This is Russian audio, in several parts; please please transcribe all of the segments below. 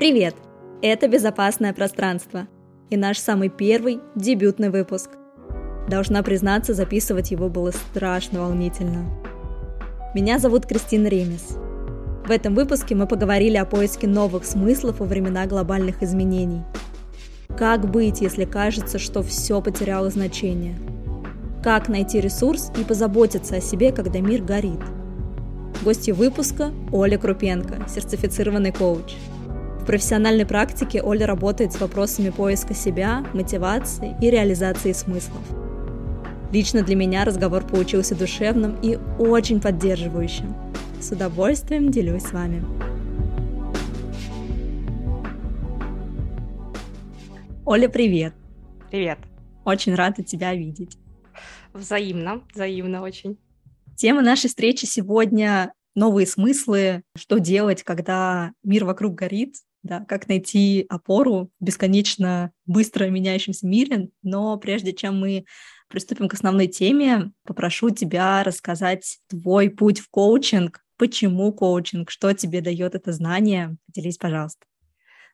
Привет! Это «Безопасное пространство» и наш самый первый дебютный выпуск. Должна признаться, записывать его было страшно волнительно. Меня зовут Кристина Ремес. В этом выпуске мы поговорили о поиске новых смыслов во времена глобальных изменений. Как быть, если кажется, что все потеряло значение? Как найти ресурс и позаботиться о себе, когда мир горит? Гостью выпуска – Оля Крупенко, сертифицированный коуч – профессиональной практике Оля работает с вопросами поиска себя, мотивации и реализации смыслов. Лично для меня разговор получился душевным и очень поддерживающим. С удовольствием делюсь с вами. Оля, привет! Привет! Очень рада тебя видеть. Взаимно, взаимно очень. Тема нашей встречи сегодня новые смыслы, что делать, когда мир вокруг горит, да, как найти опору в бесконечно быстро меняющемся мире. Но прежде чем мы приступим к основной теме, попрошу тебя рассказать твой путь в коучинг, почему коучинг, что тебе дает это знание. Поделись, пожалуйста.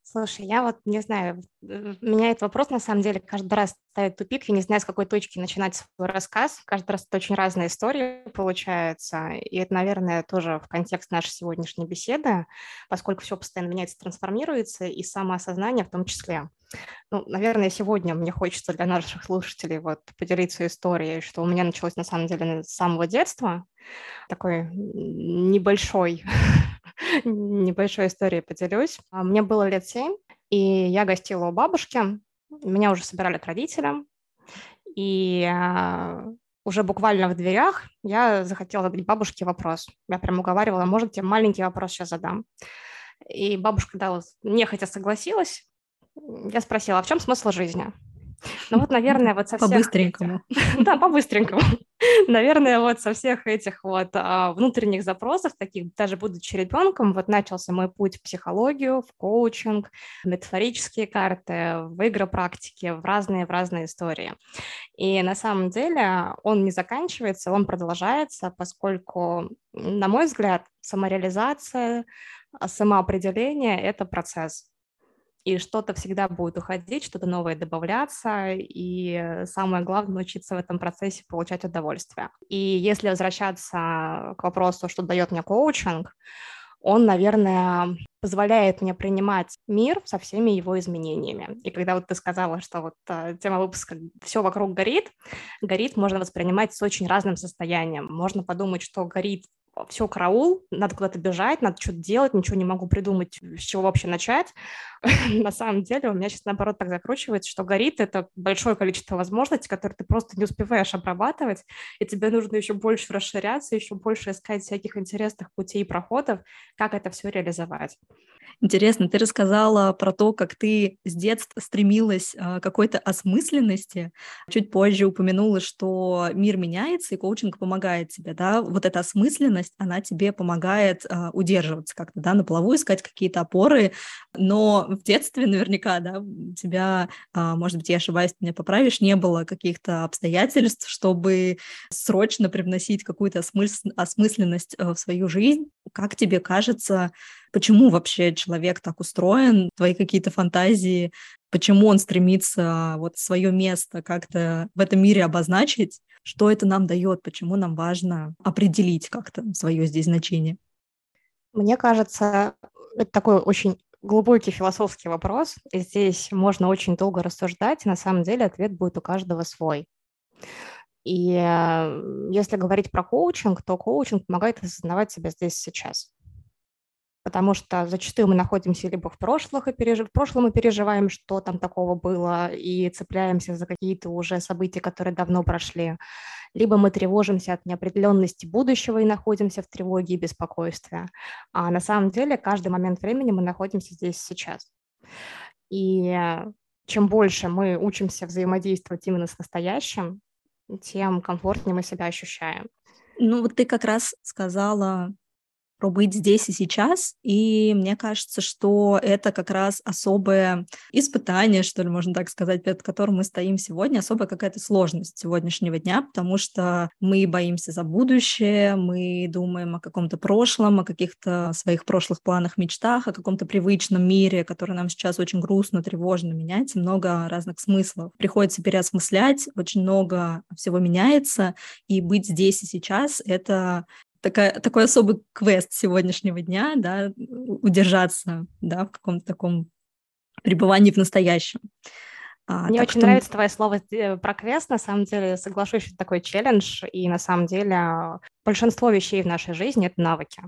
Слушай, я вот не знаю, меня этот вопрос на самом деле каждый раз ставит тупик, я не знаю, с какой точки начинать свой рассказ. Каждый раз это очень разная история получается, и это, наверное, тоже в контекст нашей сегодняшней беседы, поскольку все постоянно меняется, трансформируется, и самоосознание в том числе. Ну, наверное, сегодня мне хочется для наших слушателей вот поделиться историей, что у меня началось на самом деле с самого детства, такой небольшой небольшой историей поделюсь. А, мне было лет семь, и я гостила у бабушки. Меня уже собирали к родителям. И а, уже буквально в дверях я захотела задать бабушке вопрос. Я прям уговаривала, может, я маленький вопрос сейчас задам. И бабушка дала, нехотя согласилась. Я спросила, а в чем смысл жизни? Ну вот, наверное, вот со всех... По-быстренькому. Да, по-быстренькому. Наверное, вот со всех этих вот а, внутренних запросов, таких, даже будучи ребенком, вот начался мой путь в психологию, в коучинг, в метафорические карты, в игропрактики, в разные, в разные истории. И на самом деле он не заканчивается, он продолжается, поскольку, на мой взгляд, самореализация, самоопределение – это процесс и что-то всегда будет уходить, что-то новое добавляться, и самое главное научиться в этом процессе получать удовольствие. И если возвращаться к вопросу, что дает мне коучинг, он, наверное, позволяет мне принимать мир со всеми его изменениями. И когда вот ты сказала, что вот э, тема выпуска «Все вокруг горит», горит можно воспринимать с очень разным состоянием. Можно подумать, что горит все, караул, надо куда-то бежать, надо что-то делать, ничего не могу придумать, с чего вообще начать. На самом деле у меня сейчас, наоборот, так закручивается, что горит — это большое количество возможностей, которые ты просто не успеваешь обрабатывать, и тебе нужно еще больше расширяться, еще больше искать всяких интересных путей и проходов, как это все реализовать. Интересно, ты рассказала про то, как ты с детства стремилась а, к какой-то осмысленности. Чуть позже упомянула, что мир меняется, и коучинг помогает тебе, да? Вот эта осмысленность, она тебе помогает а, удерживаться как-то, да, на плаву, искать какие-то опоры. Но в детстве наверняка, да, у тебя, а, может быть, я ошибаюсь, меня поправишь, не было каких-то обстоятельств, чтобы срочно привносить какую-то осмысленность в свою жизнь. Как тебе кажется, почему вообще человек так устроен, твои какие-то фантазии, почему он стремится вот свое место как-то в этом мире обозначить, что это нам дает, почему нам важно определить как-то свое здесь значение. Мне кажется, это такой очень глубокий философский вопрос, и здесь можно очень долго рассуждать, на самом деле ответ будет у каждого свой. И э, если говорить про коучинг, то коучинг помогает осознавать себя здесь сейчас потому что зачастую мы находимся либо в, прошлых и переж... в прошлом и переживаем, что там такого было, и цепляемся за какие-то уже события, которые давно прошли, либо мы тревожимся от неопределенности будущего и находимся в тревоге и беспокойстве. А на самом деле каждый момент времени мы находимся здесь сейчас. И чем больше мы учимся взаимодействовать именно с настоящим, тем комфортнее мы себя ощущаем. Ну вот ты как раз сказала про быть здесь и сейчас, и мне кажется, что это как раз особое испытание, что ли, можно так сказать, перед которым мы стоим сегодня, особая какая-то сложность сегодняшнего дня, потому что мы боимся за будущее, мы думаем о каком-то прошлом, о каких-то своих прошлых планах, мечтах, о каком-то привычном мире, который нам сейчас очень грустно, тревожно меняется, много разных смыслов. Приходится переосмыслять, очень много всего меняется, и быть здесь и сейчас — это такая, такой особый квест сегодняшнего дня, да, удержаться, да, в каком-то таком пребывании в настоящем. А, Мне очень что... нравится твое слово э, про квест, на самом деле, соглашусь, что это такой челлендж, и на самом деле большинство вещей в нашей жизни — это навыки.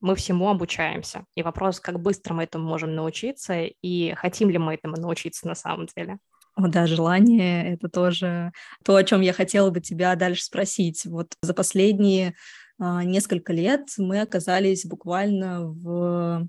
Мы всему обучаемся, и вопрос, как быстро мы этому можем научиться, и хотим ли мы этому научиться на самом деле. О, да, желание — это тоже то, о чем я хотела бы тебя дальше спросить. Вот за последние а, несколько лет мы оказались буквально в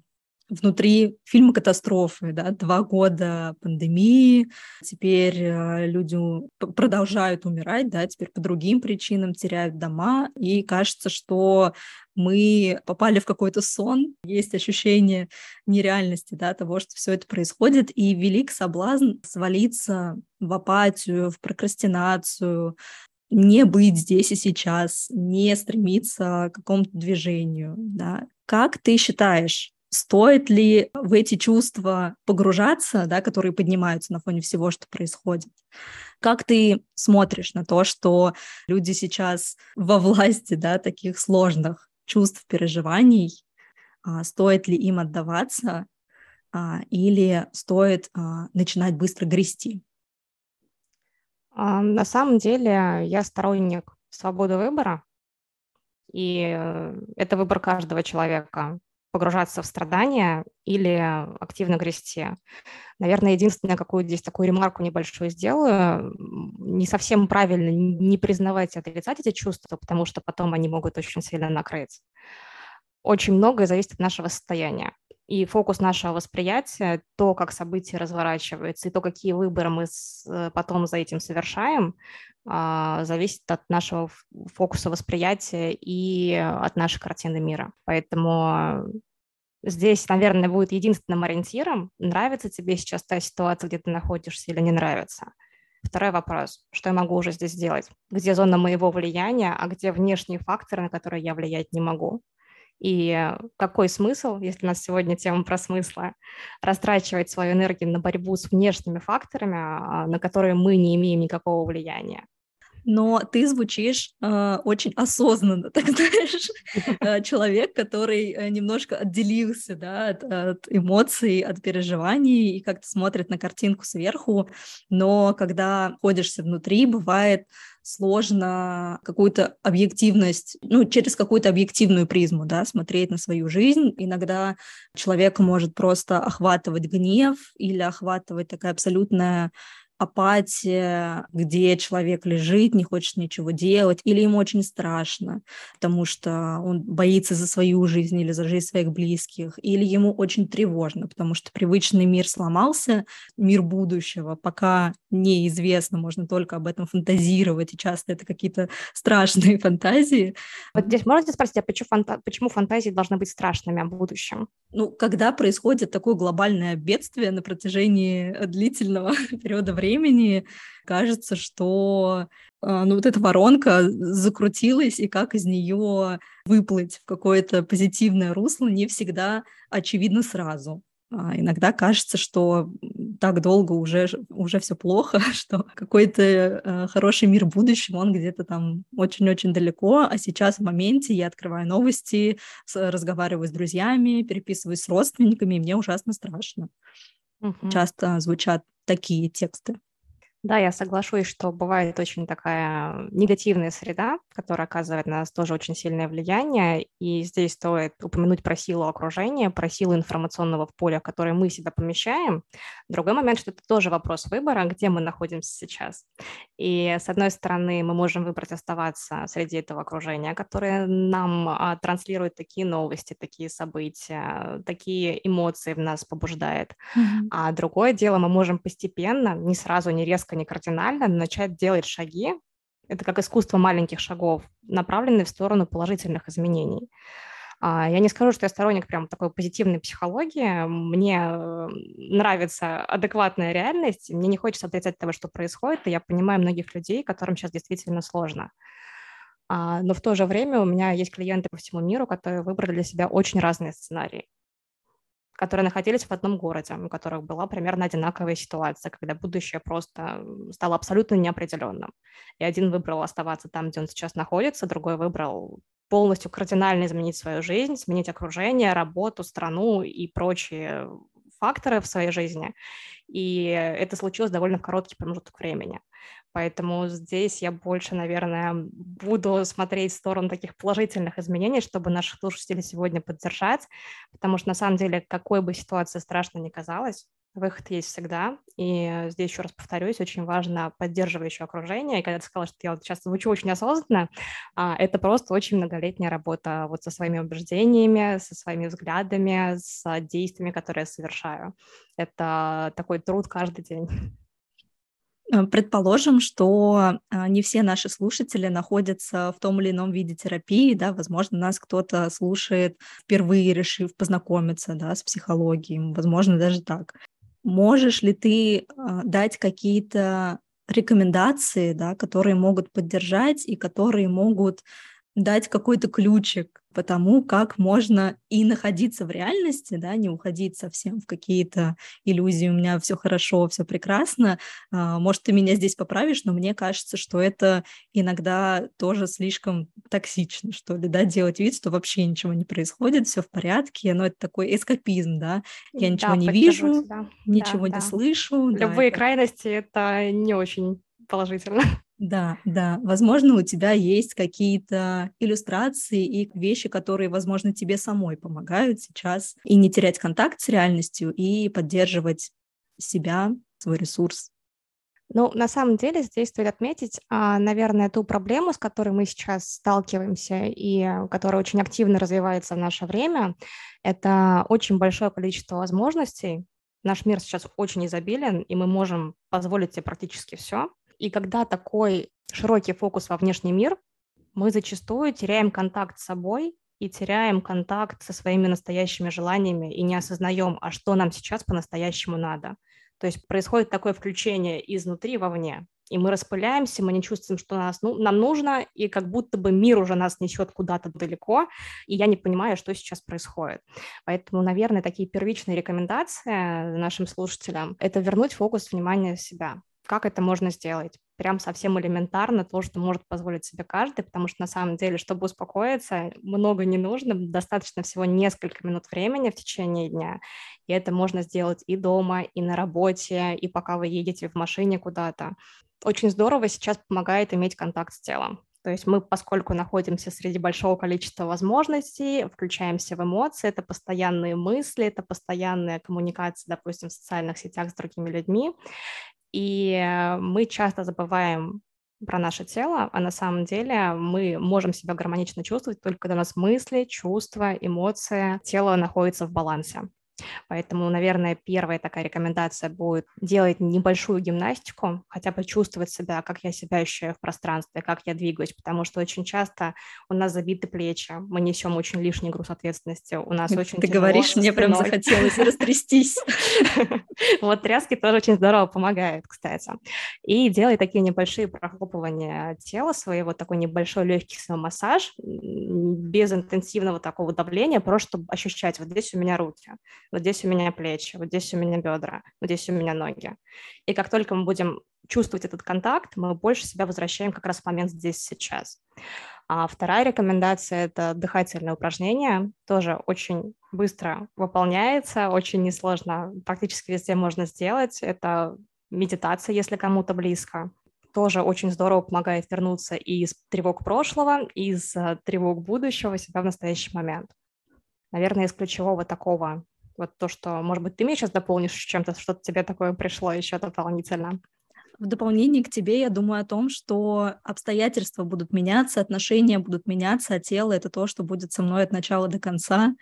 внутри фильма катастрофы, да, два года пандемии, теперь э, люди продолжают умирать, да, теперь по другим причинам теряют дома, и кажется, что мы попали в какой-то сон, есть ощущение нереальности, да, того, что все это происходит, и велик соблазн свалиться в апатию, в прокрастинацию, не быть здесь и сейчас, не стремиться к какому-то движению. Да. Как ты считаешь, стоит ли в эти чувства погружаться, да, которые поднимаются на фоне всего, что происходит? Как ты смотришь на то, что люди сейчас во власти да, таких сложных чувств, переживаний? А, стоит ли им отдаваться а, или стоит а, начинать быстро грести? На самом деле я сторонник свободы выбора, и э, это выбор каждого человека погружаться в страдания или активно грести. Наверное, единственное, какую здесь такую ремарку небольшую сделаю, не совсем правильно не признавать и отрицать эти чувства, потому что потом они могут очень сильно накрыть. Очень многое зависит от нашего состояния. И фокус нашего восприятия, то, как события разворачиваются, и то, какие выборы мы с, э, потом за этим совершаем, а, зависит от нашего фокуса восприятия и от нашей картины мира. Поэтому здесь, наверное, будет единственным ориентиром, нравится тебе сейчас та ситуация, где ты находишься, или не нравится. Второй вопрос, что я могу уже здесь сделать? Где зона моего влияния, а где внешние факторы, на которые я влиять не могу? И какой смысл, если у нас сегодня тема про смысла, растрачивать свою энергию на борьбу с внешними факторами, а, на которые мы не имеем никакого влияния? Но ты звучишь э, очень осознанно, так знаешь, э, человек, который э, немножко отделился да, от, от эмоций, от переживаний и как-то смотрит на картинку сверху, но когда находишься внутри, бывает сложно какую-то объективность, ну, через какую-то объективную призму, да, смотреть на свою жизнь. Иногда человека может просто охватывать гнев или охватывать такая абсолютная апатия, где человек лежит, не хочет ничего делать, или ему очень страшно, потому что он боится за свою жизнь или за жизнь своих близких, или ему очень тревожно, потому что привычный мир сломался, мир будущего пока неизвестно, можно только об этом фантазировать, и часто это какие-то страшные фантазии. Вот здесь можно спросить, а почему, фанта... почему фантазии должны быть страшными о будущем? Ну, когда происходит такое глобальное бедствие на протяжении длительного периода времени, времени кажется, что а, ну, вот эта воронка закрутилась, и как из нее выплыть в какое-то позитивное русло, не всегда очевидно сразу. А иногда кажется, что так долго уже, уже все плохо, что какой-то э, хороший мир будущего, он где-то там очень-очень далеко, а сейчас в моменте я открываю новости, разговариваю с друзьями, переписываюсь с родственниками, и мне ужасно страшно. Угу. Часто звучат такие тексты. Да, я соглашусь, что бывает очень такая негативная среда, которая оказывает на нас тоже очень сильное влияние. И здесь стоит упомянуть про силу окружения, про силу информационного поля, в которое мы себя помещаем. Другой момент, что это тоже вопрос выбора, где мы находимся сейчас. И с одной стороны, мы можем выбрать оставаться среди этого окружения, которое нам а, транслирует такие новости, такие события, такие эмоции в нас побуждает. Mm-hmm. А другое дело, мы можем постепенно, не сразу, не резко не кардинально, начать делать шаги, это как искусство маленьких шагов, направленные в сторону положительных изменений. А, я не скажу, что я сторонник прям такой позитивной психологии. Мне э, нравится адекватная реальность. Мне не хочется отрицать того, что происходит. И я понимаю многих людей, которым сейчас действительно сложно. А, но в то же время у меня есть клиенты по всему миру, которые выбрали для себя очень разные сценарии которые находились в одном городе, у которых была примерно одинаковая ситуация, когда будущее просто стало абсолютно неопределенным. И один выбрал оставаться там, где он сейчас находится, другой выбрал полностью кардинально изменить свою жизнь, сменить окружение, работу, страну и прочие факторы в своей жизни. И это случилось довольно в короткий промежуток времени. Поэтому здесь я больше, наверное, буду смотреть в сторону таких положительных изменений, чтобы наших слушателей сегодня поддержать, потому что на самом деле, какой бы ситуация страшно ни казалась, выход есть всегда. И здесь еще раз повторюсь, очень важно поддерживающее окружение. И когда ты сказала, что я вот сейчас звучу очень осознанно, а, это просто очень многолетняя работа вот со своими убеждениями, со своими взглядами, с действиями, которые я совершаю. Это такой труд каждый день. Э, предположим, что а, не все наши слушатели находятся в том или ином виде терапии, да, возможно, нас кто-то слушает впервые, решив познакомиться, да, с психологией, возможно, даже так. Можешь ли ты а, дать какие-то рекомендации, да, которые могут поддержать и которые могут дать какой-то ключик по тому, как можно и находиться в реальности, да, не уходить совсем в какие-то иллюзии, у меня все хорошо, все прекрасно. А, может, ты меня здесь поправишь, но мне кажется, что это иногда тоже слишком токсично, что ли, да, делать вид, что вообще ничего не происходит, все в порядке, но это такой эскапизм, да, я ничего да, не вижу, да. ничего да, не да. слышу. Любые да, крайности — это не очень положительно. Да, да. Возможно, у тебя есть какие-то иллюстрации и вещи, которые, возможно, тебе самой помогают сейчас и не терять контакт с реальностью, и поддерживать себя, свой ресурс. Ну, на самом деле здесь стоит отметить, а, наверное, ту проблему, с которой мы сейчас сталкиваемся и которая очень активно развивается в наше время, это очень большое количество возможностей. Наш мир сейчас очень изобилен, и мы можем позволить себе практически все. И когда такой широкий фокус во внешний мир, мы зачастую теряем контакт с собой и теряем контакт со своими настоящими желаниями и не осознаем, а что нам сейчас по-настоящему надо. То есть происходит такое включение изнутри вовне, и мы распыляемся, мы не чувствуем, что нас, ну, нам нужно, и как будто бы мир уже нас несет куда-то далеко, и я не понимаю, что сейчас происходит. Поэтому, наверное, такие первичные рекомендации нашим слушателям – это вернуть фокус внимания в себя. Как это можно сделать? Прям совсем элементарно, то, что может позволить себе каждый, потому что на самом деле, чтобы успокоиться, много не нужно, достаточно всего несколько минут времени в течение дня, и это можно сделать и дома, и на работе, и пока вы едете в машине куда-то. Очень здорово сейчас помогает иметь контакт с телом. То есть мы, поскольку находимся среди большого количества возможностей, включаемся в эмоции, это постоянные мысли, это постоянная коммуникация, допустим, в социальных сетях с другими людьми. И мы часто забываем про наше тело, а на самом деле мы можем себя гармонично чувствовать только когда у нас мысли, чувства, эмоции, тело находится в балансе. Поэтому, наверное, первая такая рекомендация будет делать небольшую гимнастику, хотя бы чувствовать себя, как я себя ощущаю в пространстве, как я двигаюсь, потому что очень часто у нас забиты плечи, мы несем очень лишний груз ответственности, у нас очень Ты говоришь, мне прям захотелось растрястись. Вот тряски тоже очень здорово помогают, кстати. И делай такие небольшие прохлопывания тела своего, такой небольшой легкий самомассаж, без интенсивного такого давления, просто чтобы ощущать, вот здесь у меня руки, вот здесь у меня плечи, вот здесь у меня бедра, вот здесь у меня ноги. И как только мы будем чувствовать этот контакт, мы больше себя возвращаем как раз в момент здесь сейчас. А вторая рекомендация – это дыхательное упражнение. Тоже очень быстро выполняется, очень несложно, практически везде можно сделать. Это медитация, если кому-то близко. Тоже очень здорово помогает вернуться из тревог прошлого, из э, тревог будущего себя в настоящий момент. Наверное, из ключевого такого вот то, что, может быть, ты мне сейчас дополнишь чем-то, что-то тебе такое пришло еще дополнительно. В дополнение к тебе я думаю о том, что обстоятельства будут меняться, отношения будут меняться, а тело — это то, что будет со мной от начала до конца.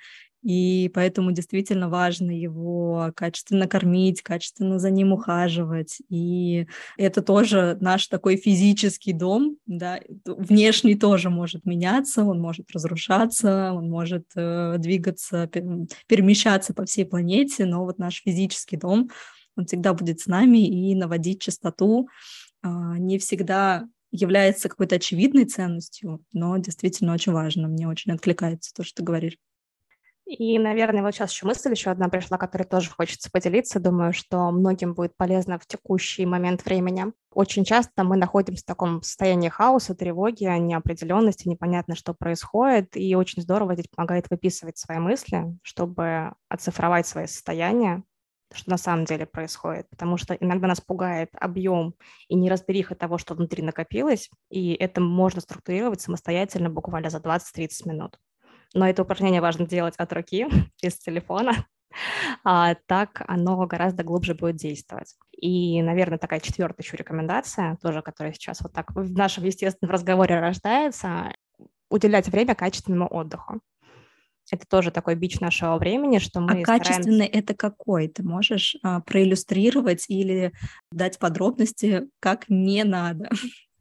И поэтому действительно важно его качественно кормить, качественно за ним ухаживать. И это тоже наш такой физический дом, да, внешний тоже может меняться, он может разрушаться, он может э, двигаться, перемещаться по всей планете, но вот наш физический дом, он всегда будет с нами и наводить чистоту э, не всегда является какой-то очевидной ценностью, но действительно очень важно. Мне очень откликается то, что ты говоришь. И, наверное, вот сейчас еще мысль еще одна пришла, которой тоже хочется поделиться. Думаю, что многим будет полезно в текущий момент времени. Очень часто мы находимся в таком состоянии хаоса, тревоги, неопределенности, непонятно, что происходит. И очень здорово здесь помогает выписывать свои мысли, чтобы оцифровать свои состояния, что на самом деле происходит, потому что иногда нас пугает объем и неразбериха того, что внутри накопилось, и это можно структурировать самостоятельно буквально за 20-30 минут но это упражнение важно делать от руки, без телефона, а так оно гораздо глубже будет действовать. И, наверное, такая четвертая еще рекомендация, тоже, которая сейчас вот так в нашем естественном разговоре рождается, уделять время качественному отдыху. Это тоже такой бич нашего времени, что мы А стараемся... качественный это какой? Ты можешь а, проиллюстрировать или дать подробности, как не надо?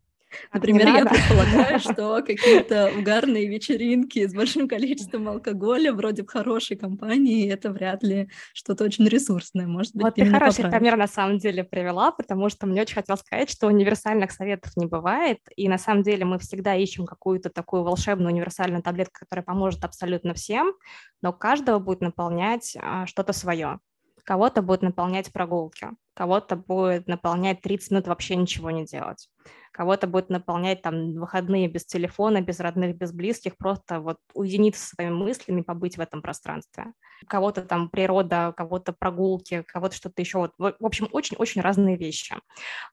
Например, я предполагаю, что какие-то угарные вечеринки с большим количеством алкоголя, вроде в хорошей компании, это вряд ли что-то очень ресурсное. Может быть, вот ты, ты хороший пример на самом деле привела, потому что мне очень хотелось сказать, что универсальных советов не бывает, и на самом деле мы всегда ищем какую-то такую волшебную универсальную таблетку, которая поможет абсолютно всем, но каждого будет наполнять а, что-то свое. Кого-то будет наполнять прогулки, кого-то будет наполнять 30 минут вообще ничего не делать кого-то будет наполнять там выходные без телефона, без родных, без близких, просто вот уединиться своими мыслями, побыть в этом пространстве. Кого-то там природа, кого-то прогулки, кого-то что-то еще. Вот, в общем, очень-очень разные вещи.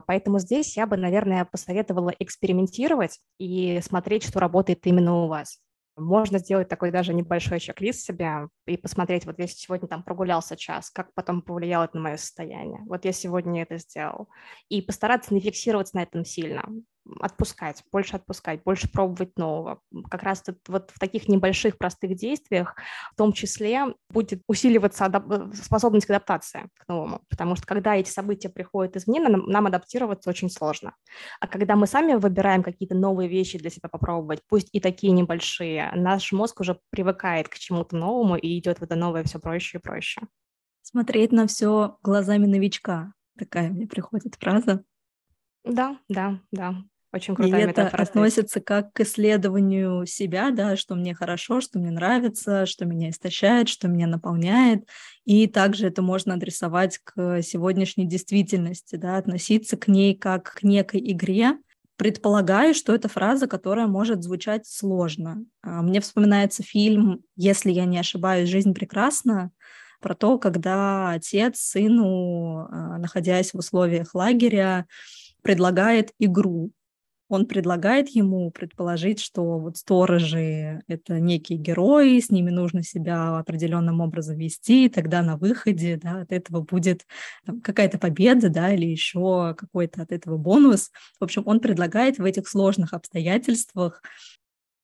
Поэтому здесь я бы, наверное, посоветовала экспериментировать и смотреть, что работает именно у вас. Можно сделать такой даже небольшой чек-лист себе и посмотреть, вот если сегодня там прогулялся час, как потом повлияло это на мое состояние. Вот я сегодня это сделал. И постараться не фиксироваться на этом сильно отпускать, больше отпускать, больше пробовать нового. Как раз вот в таких небольших простых действиях в том числе будет усиливаться адап- способность к адаптации к новому, потому что когда эти события приходят извне, нам, нам адаптироваться очень сложно. А когда мы сами выбираем какие-то новые вещи для себя попробовать, пусть и такие небольшие, наш мозг уже привыкает к чему-то новому и идет в это новое все проще и проще. Смотреть на все глазами новичка. Такая мне приходит фраза. Да, да, да. Очень крутая и это относится как к исследованию себя, да, что мне хорошо, что мне нравится, что меня истощает, что меня наполняет. И также это можно адресовать к сегодняшней действительности, да, относиться к ней как к некой игре, предполагаю, что это фраза, которая может звучать сложно. А, мне вспоминается фильм, если я не ошибаюсь, «Жизнь прекрасна», про то, когда отец сыну, а, находясь в условиях лагеря, предлагает игру, он предлагает ему предположить, что вот сторожи — это некие герои, с ними нужно себя определенным образом вести, и тогда на выходе да, от этого будет какая-то победа да, или еще какой-то от этого бонус. В общем, он предлагает в этих сложных обстоятельствах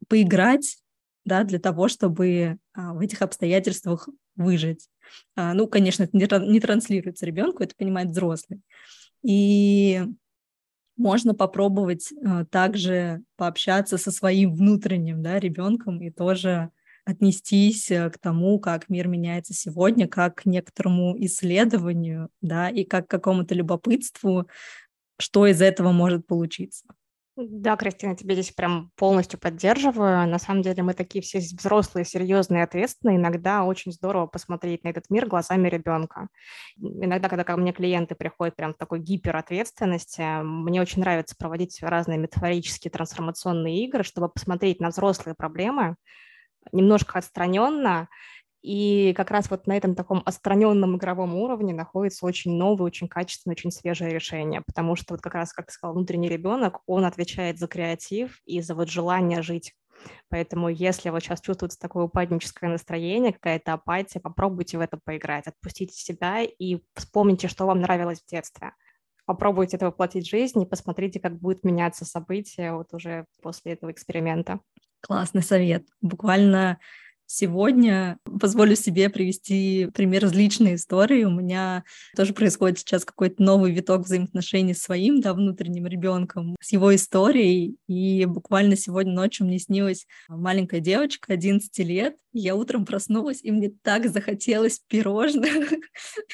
поиграть да, для того, чтобы а, в этих обстоятельствах выжить. А, ну, конечно, это не, транслируется ребенку, это понимает взрослый. И можно попробовать э, также пообщаться со своим внутренним да, ребенком и тоже отнестись э, к тому, как мир меняется сегодня, как к некоторому исследованию, да, и как к какому-то любопытству, что из этого может получиться. Да, Кристина, тебе здесь прям полностью поддерживаю. На самом деле мы такие все взрослые, серьезные, ответственные. Иногда очень здорово посмотреть на этот мир глазами ребенка. Иногда, когда ко мне клиенты приходят прям в такой гиперответственности, мне очень нравится проводить разные метафорические трансформационные игры, чтобы посмотреть на взрослые проблемы немножко отстраненно и как раз вот на этом таком отстраненном игровом уровне находится очень новое, очень качественное, очень свежее решение, потому что вот как раз, как ты сказал, внутренний ребенок, он отвечает за креатив и за вот желание жить. Поэтому если вот сейчас чувствуется такое упадническое настроение, какая-то апатия, попробуйте в это поиграть, отпустите себя и вспомните, что вам нравилось в детстве. Попробуйте это воплотить в жизнь и посмотрите, как будут меняться события вот уже после этого эксперимента. Классный совет. Буквально Сегодня позволю себе привести пример из личной истории. У меня тоже происходит сейчас какой-то новый виток взаимоотношений с своим, да, внутренним ребенком, с его историей. И буквально сегодня ночью мне снилась маленькая девочка, 11 лет. Я утром проснулась, и мне так захотелось пирожных.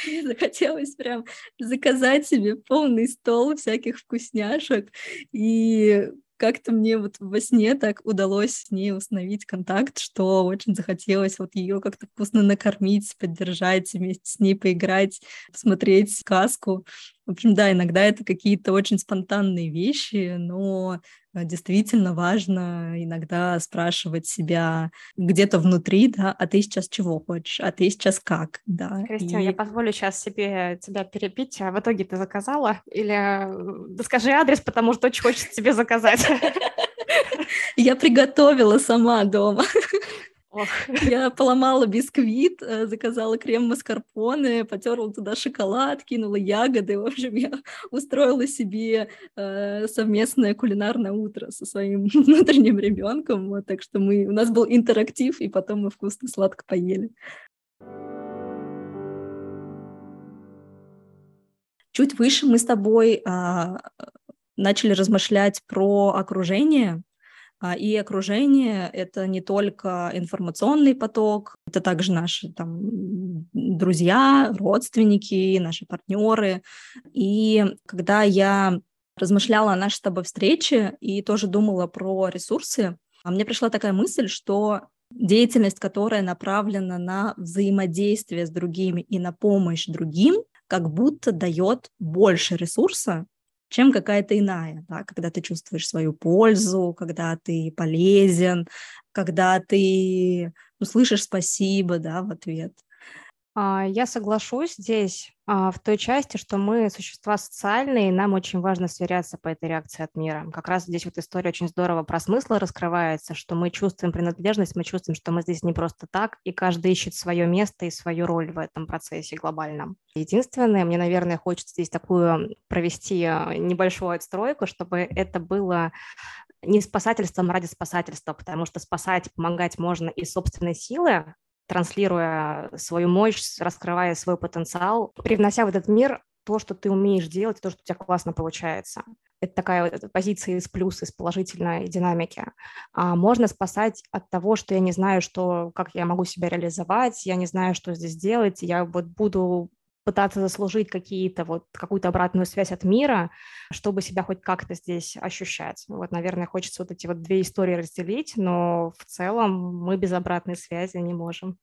захотелось прям заказать себе полный стол всяких вкусняшек. И как-то мне вот во сне так удалось с ней установить контакт, что очень захотелось вот ее как-то вкусно накормить, поддержать, вместе с ней поиграть, посмотреть сказку. В общем, да, иногда это какие-то очень спонтанные вещи, но действительно важно иногда спрашивать себя где-то внутри, да, а ты сейчас чего хочешь, а ты сейчас как, да. Кристина, и... я позволю сейчас себе тебя перебить, а в итоге ты заказала? Или да скажи адрес, потому что очень хочется тебе заказать. Я приготовила сама дома. Ох. Я поломала бисквит, э, заказала крем маскарпоне, потерла туда шоколад, кинула ягоды. В общем, я устроила себе э, совместное кулинарное утро со своим внутренним ребенком. Вот, так что мы, у нас был интерактив, и потом мы вкусно сладко поели. Чуть выше мы с тобой а, начали размышлять про окружение, и окружение — это не только информационный поток, это также наши там, друзья, родственники, наши партнеры. И когда я размышляла о нашей с тобой встрече и тоже думала про ресурсы, а мне пришла такая мысль, что деятельность, которая направлена на взаимодействие с другими и на помощь другим, как будто дает больше ресурса, чем какая-то иная, да, когда ты чувствуешь свою пользу, когда ты полезен, когда ты ну, слышишь спасибо да, в ответ. А, я соглашусь здесь а, в той части, что мы существа социальные, и нам очень важно сверяться по этой реакции от мира. Как раз здесь вот история очень здорово про смысл раскрывается, что мы чувствуем принадлежность, мы чувствуем, что мы здесь не просто так, и каждый ищет свое место и свою роль в этом процессе глобальном. Единственное, мне, наверное, хочется здесь такую провести а, небольшую отстройку, чтобы это было не спасательством ради спасательства, потому что спасать, помогать можно из собственной силы, транслируя свою мощь, раскрывая свой потенциал, привнося в этот мир то, что ты умеешь делать, то, что у тебя классно получается. Это такая вот позиция из плюс, из положительной динамики. А можно спасать от того, что я не знаю, что, как я могу себя реализовать, я не знаю, что здесь делать, я вот буду пытаться заслужить какие-то вот какую-то обратную связь от мира, чтобы себя хоть как-то здесь ощущать. Вот, наверное, хочется вот эти вот две истории разделить, но в целом мы без обратной связи не можем.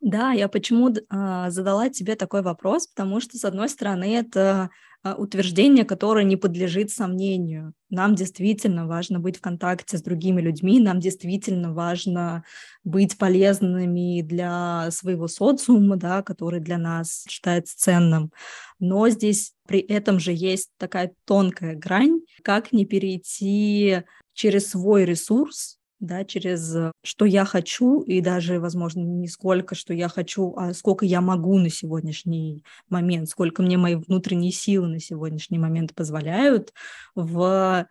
Да, я почему э, задала тебе такой вопрос, потому что, с одной стороны, это утверждение, которое не подлежит сомнению. Нам действительно важно быть в контакте с другими людьми, нам действительно важно быть полезными для своего социума, да, который для нас считается ценным. Но здесь при этом же есть такая тонкая грань, как не перейти через свой ресурс да, через э, что я хочу, и даже, возможно, не сколько, что я хочу, а сколько я могу на сегодняшний момент, сколько мне мои внутренние силы на сегодняшний момент позволяют в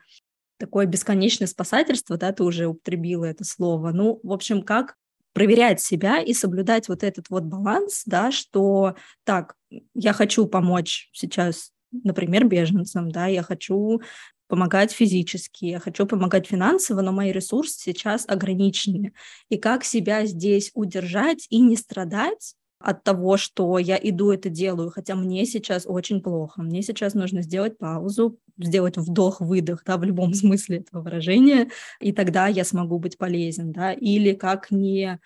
такое бесконечное спасательство, да, ты уже употребила это слово. Ну, в общем, как проверять себя и соблюдать вот этот вот баланс, да, что так, я хочу помочь сейчас например, беженцам, да, я хочу помогать физически, я хочу помогать финансово, но мои ресурсы сейчас ограничены. И как себя здесь удержать и не страдать от того, что я иду это делаю, хотя мне сейчас очень плохо. Мне сейчас нужно сделать паузу, сделать вдох-выдох, да, в любом смысле этого выражения, и тогда я смогу быть полезен, да, или как не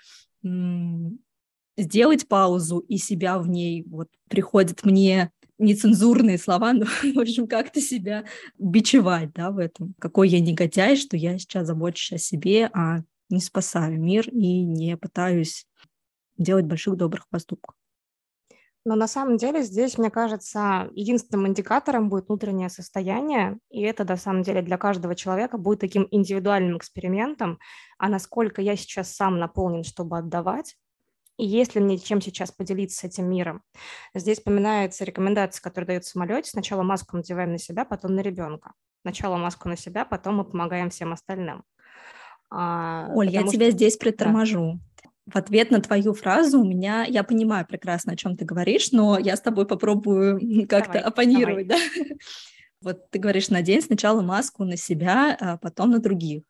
сделать паузу и себя в ней, вот приходит мне нецензурные слова, но, в общем, как-то себя бичевать, да, в этом. Какой я негодяй, что я сейчас забочусь о себе, а не спасаю мир и не пытаюсь делать больших добрых поступков. Но на самом деле здесь, мне кажется, единственным индикатором будет внутреннее состояние, и это на самом деле для каждого человека будет таким индивидуальным экспериментом, а насколько я сейчас сам наполнен, чтобы отдавать, и есть ли мне чем сейчас поделиться с этим миром. Здесь вспоминается рекомендация, которая дают в самолете. Сначала маску надеваем на себя, потом на ребенка. Сначала маску на себя, потом мы помогаем всем остальным. А, Оль, я что... тебя здесь приторможу. Да. В ответ на твою фразу у меня, я понимаю прекрасно, о чем ты говоришь, но я с тобой попробую как-то давай, оппонировать, давай. да? Вот ты говоришь, надень сначала маску на себя, а потом на других.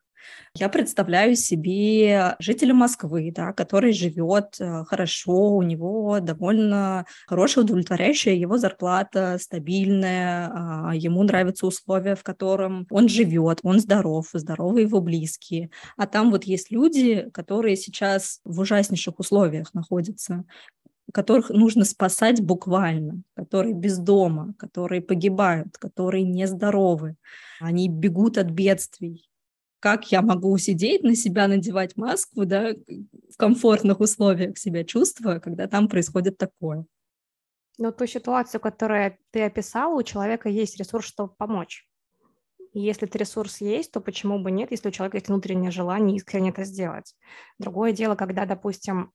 Я представляю себе жителя Москвы, да, который живет э, хорошо, у него довольно хорошая, удовлетворяющая его зарплата, стабильная, а, ему нравятся условия, в котором он живет, он здоров, здоровы его близкие. А там вот есть люди, которые сейчас в ужаснейших условиях находятся, которых нужно спасать буквально, которые без дома, которые погибают, которые нездоровы. Они бегут от бедствий как я могу сидеть на себя, надевать маску, да, в комфортных условиях себя чувствуя, когда там происходит такое. Но ту ситуацию, которую ты описала, у человека есть ресурс, чтобы помочь. И если этот ресурс есть, то почему бы нет, если у человека есть внутреннее желание искренне это сделать. Другое дело, когда, допустим,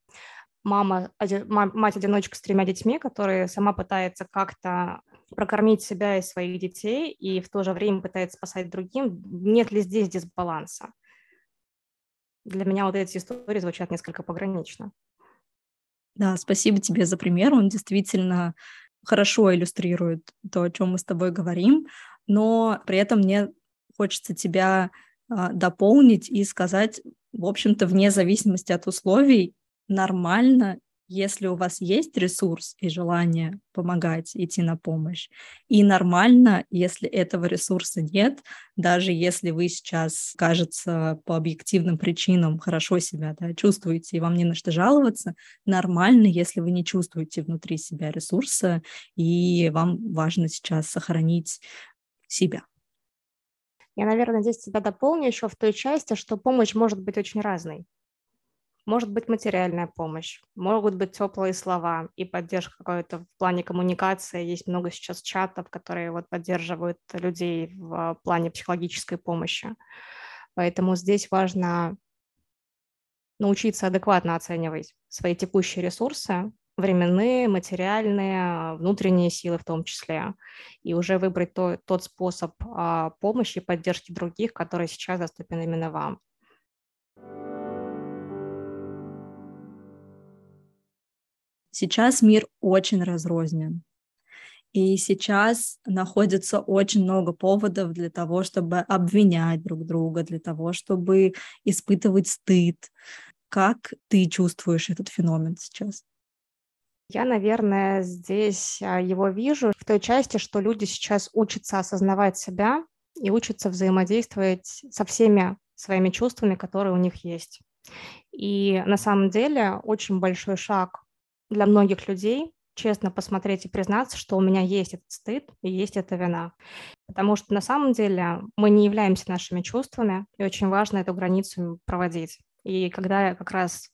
мама, мать-одиночка с тремя детьми, которая сама пытается как-то прокормить себя и своих детей, и в то же время пытается спасать другим, нет ли здесь дисбаланса? Для меня вот эти истории звучат несколько погранично. Да, спасибо тебе за пример. Он действительно хорошо иллюстрирует то, о чем мы с тобой говорим, но при этом мне хочется тебя а, дополнить и сказать, в общем-то, вне зависимости от условий, нормально если у вас есть ресурс и желание помогать, идти на помощь. И нормально, если этого ресурса нет, даже если вы сейчас, кажется, по объективным причинам хорошо себя да, чувствуете и вам не на что жаловаться, нормально, если вы не чувствуете внутри себя ресурса и вам важно сейчас сохранить себя. Я, наверное, здесь тебя дополню еще в той части, что помощь может быть очень разной. Может быть материальная помощь, могут быть теплые слова и поддержка какой-то в плане коммуникации. Есть много сейчас чатов, которые вот поддерживают людей в плане психологической помощи. Поэтому здесь важно научиться адекватно оценивать свои текущие ресурсы, временные, материальные, внутренние силы в том числе, и уже выбрать то, тот способ а, помощи и поддержки других, который сейчас доступен именно вам. Сейчас мир очень разрознен. И сейчас находится очень много поводов для того, чтобы обвинять друг друга, для того, чтобы испытывать стыд. Как ты чувствуешь этот феномен сейчас? Я, наверное, здесь а, его вижу в той части, что люди сейчас учатся осознавать себя и учатся взаимодействовать со всеми своими чувствами, которые у них есть. И на самом деле очень большой шаг для многих людей честно посмотреть и признаться, что у меня есть этот стыд и есть эта вина. Потому что на самом деле мы не являемся нашими чувствами, и очень важно эту границу проводить. И когда как раз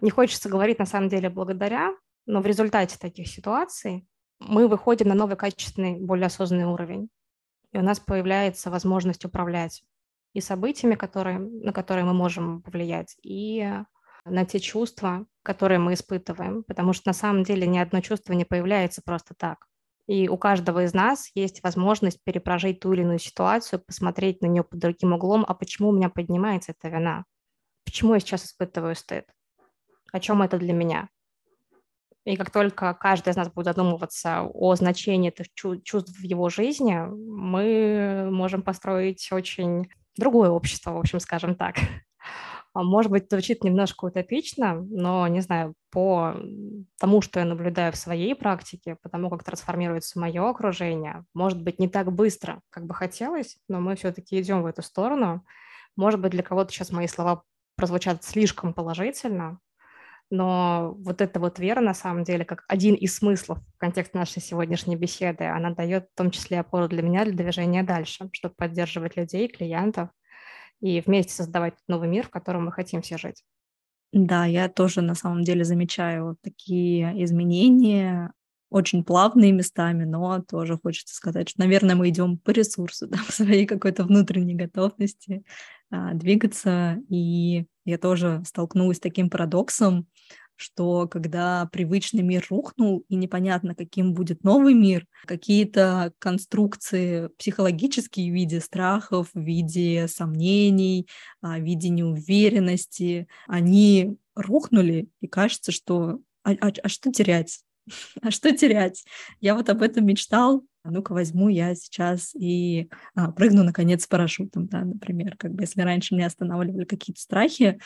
не хочется говорить на самом деле благодаря, но в результате таких ситуаций мы выходим на новый качественный, более осознанный уровень. И у нас появляется возможность управлять и событиями, которые, на которые мы можем повлиять, и на те чувства, которые мы испытываем, потому что на самом деле ни одно чувство не появляется просто так. И у каждого из нас есть возможность перепрожить ту или иную ситуацию, посмотреть на нее под другим углом, а почему у меня поднимается эта вина? Почему я сейчас испытываю стыд? О чем это для меня? И как только каждый из нас будет задумываться о значении этих чувств в его жизни, мы можем построить очень другое общество, в общем, скажем так. А, может быть, звучит немножко утопично, но, не знаю, по тому, что я наблюдаю в своей практике, по тому, как трансформируется мое окружение, может быть, не так быстро, как бы хотелось, но мы все-таки идем в эту сторону. Может быть, для кого-то сейчас мои слова прозвучат слишком положительно, но вот эта вот вера, на самом деле, как один из смыслов в контексте нашей сегодняшней беседы, она дает в том числе опору для меня, для движения дальше, чтобы поддерживать людей, клиентов – и вместе создавать новый мир, в котором мы хотим все жить. Да, я тоже на самом деле замечаю такие изменения, очень плавные местами, но тоже хочется сказать, что, наверное, мы идем по ресурсу, да, по своей какой-то внутренней готовности а, двигаться. И я тоже столкнулась с таким парадоксом, что когда привычный мир рухнул, и непонятно, каким будет новый мир, какие-то конструкции психологические в виде страхов, в виде сомнений, а, в виде неуверенности, они рухнули, и кажется, что а, а, а что терять? А что терять? Я вот об этом мечтал, ну-ка возьму я сейчас и а, прыгну, наконец, с парашютом, да, например. Как бы если раньше меня останавливали какие-то страхи,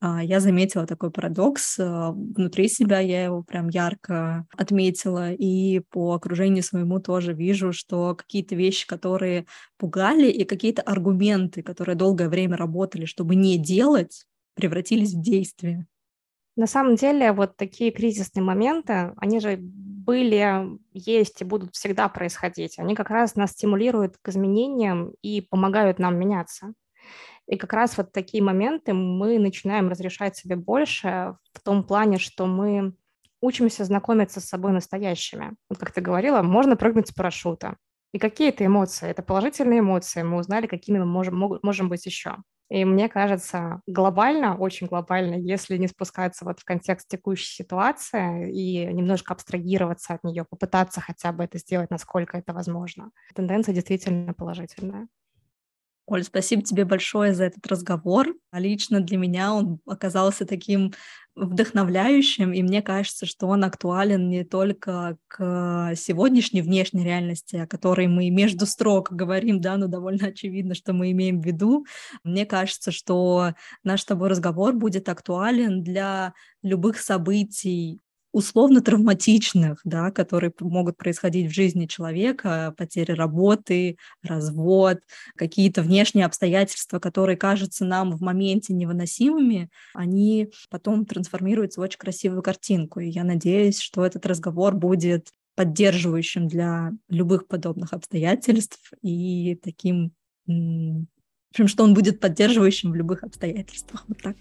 а, я заметила такой парадокс а, внутри себя, я его прям ярко отметила, и по окружению своему тоже вижу, что какие-то вещи, которые пугали, и какие-то аргументы, которые долгое время работали, чтобы не делать, превратились в действие. На самом деле вот такие кризисные моменты, они же были, есть и будут всегда происходить. Они как раз нас стимулируют к изменениям и помогают нам меняться. И как раз вот такие моменты мы начинаем разрешать себе больше в том плане, что мы учимся знакомиться с собой настоящими. Вот как ты говорила, можно прыгнуть с парашюта. И какие это эмоции? Это положительные эмоции. Мы узнали, какими мы можем, можем быть еще. И мне кажется, глобально, очень глобально, если не спускаться вот в контекст текущей ситуации и немножко абстрагироваться от нее, попытаться хотя бы это сделать, насколько это возможно, тенденция действительно положительная. Оль, спасибо тебе большое за этот разговор. Лично для меня он оказался таким вдохновляющим, и мне кажется, что он актуален не только к сегодняшней внешней реальности, о которой мы между строк говорим, да, но довольно очевидно, что мы имеем в виду. Мне кажется, что наш с тобой разговор будет актуален для любых событий условно травматичных, да, которые могут происходить в жизни человека, потери работы, развод, какие-то внешние обстоятельства, которые кажутся нам в моменте невыносимыми, они потом трансформируются в очень красивую картинку. И я надеюсь, что этот разговор будет поддерживающим для любых подобных обстоятельств и таким, в общем, что он будет поддерживающим в любых обстоятельствах. Вот так.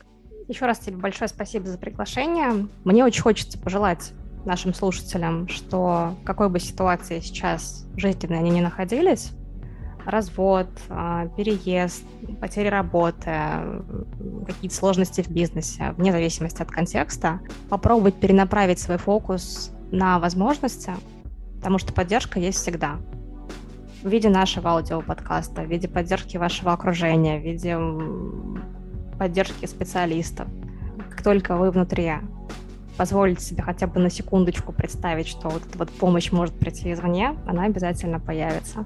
Еще раз тебе большое спасибо за приглашение. Мне очень хочется пожелать нашим слушателям, что в какой бы ситуации сейчас жизненной они не находились, развод, а, переезд, потеря работы, какие-то сложности в бизнесе, вне зависимости от контекста, попробовать перенаправить свой фокус на возможности, потому что поддержка есть всегда. В виде нашего аудиоподкаста, в виде поддержки вашего окружения, в виде поддержки специалистов. Как только вы внутри позволите себе хотя бы на секундочку представить, что вот эта вот помощь может прийти извне, она обязательно появится.